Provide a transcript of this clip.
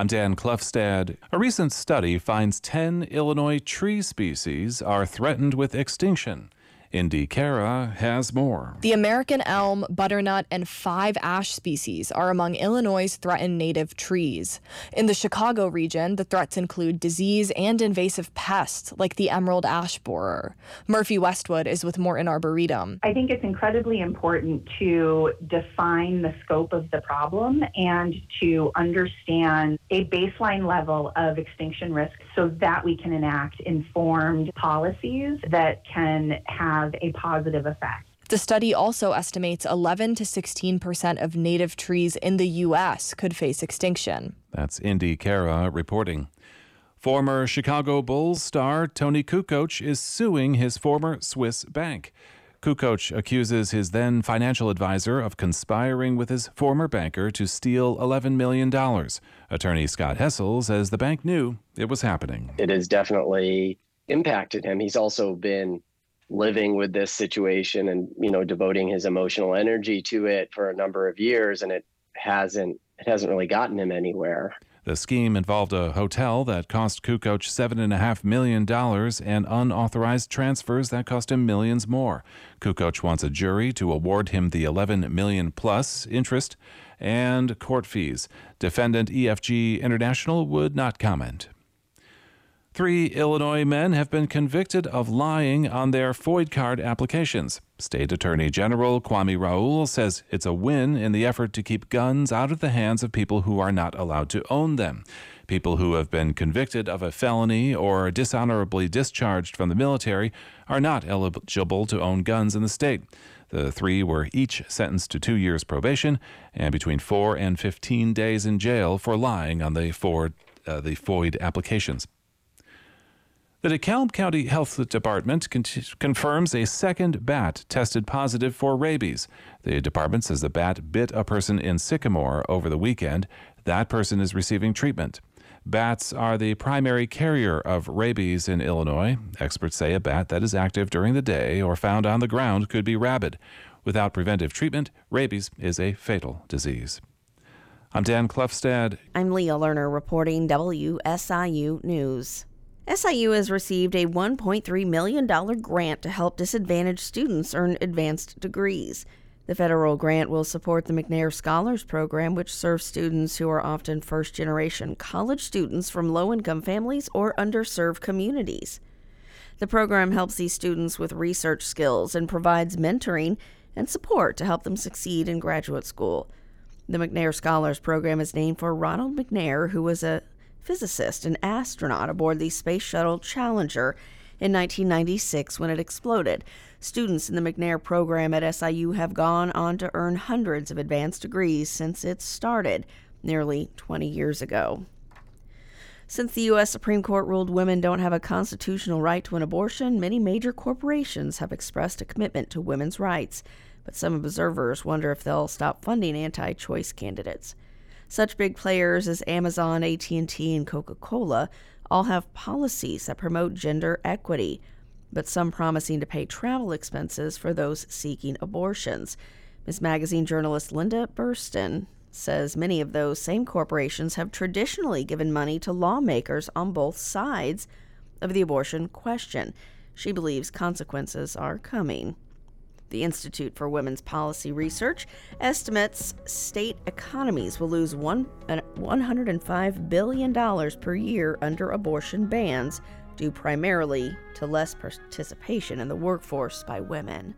I'm Dan Klefstad. A recent study finds 10 Illinois tree species are threatened with extinction. Indy Cara has more. The American elm, butternut, and five ash species are among Illinois' threatened native trees. In the Chicago region, the threats include disease and invasive pests like the emerald ash borer. Murphy Westwood is with Morton Arboretum. I think it's incredibly important to define the scope of the problem and to understand a baseline level of extinction risk so that we can enact informed policies that can have have a positive effect. The study also estimates 11 to 16 percent of native trees in the U.S. could face extinction. That's Indy Kara reporting. Former Chicago Bulls star Toni Kukoc is suing his former Swiss bank. Kukoc accuses his then financial advisor of conspiring with his former banker to steal $11 million. Attorney Scott Hessel says the bank knew it was happening. It has definitely impacted him. He's also been living with this situation and you know devoting his emotional energy to it for a number of years and it hasn't it hasn't really gotten him anywhere the scheme involved a hotel that cost Kukoc $7.5 million and unauthorized transfers that cost him millions more. Kukoc wants a jury to award him the 11 million plus interest and court fees. Defendant EFG International would not comment. Three Illinois men have been convicted of lying on their FOID card applications. State Attorney General Kwame Raoul says it's a win in the effort to keep guns out of the hands of people who are not allowed to own them. People who have been convicted of a felony or dishonorably discharged from the military are not eligible to own guns in the state. The three were each sentenced to two years probation and between four and 15 days in jail for lying on the, Ford, uh, the FOID applications. The DeKalb County Health Department con- confirms a second bat tested positive for rabies. The department says the bat bit a person in Sycamore over the weekend. That person is receiving treatment. Bats are the primary carrier of rabies in Illinois. Experts say a bat that is active during the day or found on the ground could be rabid. Without preventive treatment, rabies is a fatal disease. I'm Dan Klefstad. I'm Leah Lerner reporting WSIU News. SIU has received a $1.3 million grant to help disadvantaged students earn advanced degrees. The federal grant will support the McNair Scholars Program, which serves students who are often first generation college students from low income families or underserved communities. The program helps these students with research skills and provides mentoring and support to help them succeed in graduate school. The McNair Scholars Program is named for Ronald McNair, who was a physicist and astronaut aboard the Space Shuttle Challenger in 1996 when it exploded. Students in the McNair program at SIU have gone on to earn hundreds of advanced degrees since it started nearly 20 years ago. Since the U.S. Supreme Court ruled women don't have a constitutional right to an abortion, many major corporations have expressed a commitment to women's rights. But some observers wonder if they'll stop funding anti-choice candidates. Such big players as Amazon, AT&T, and Coca-Cola all have policies that promote gender equity, but some promising to pay travel expenses for those seeking abortions. Ms. Magazine journalist Linda Burstyn says many of those same corporations have traditionally given money to lawmakers on both sides of the abortion question. She believes consequences are coming. The Institute for Women's Policy Research estimates state economies will lose one, uh, $105 billion per year under abortion bans, due primarily to less participation in the workforce by women.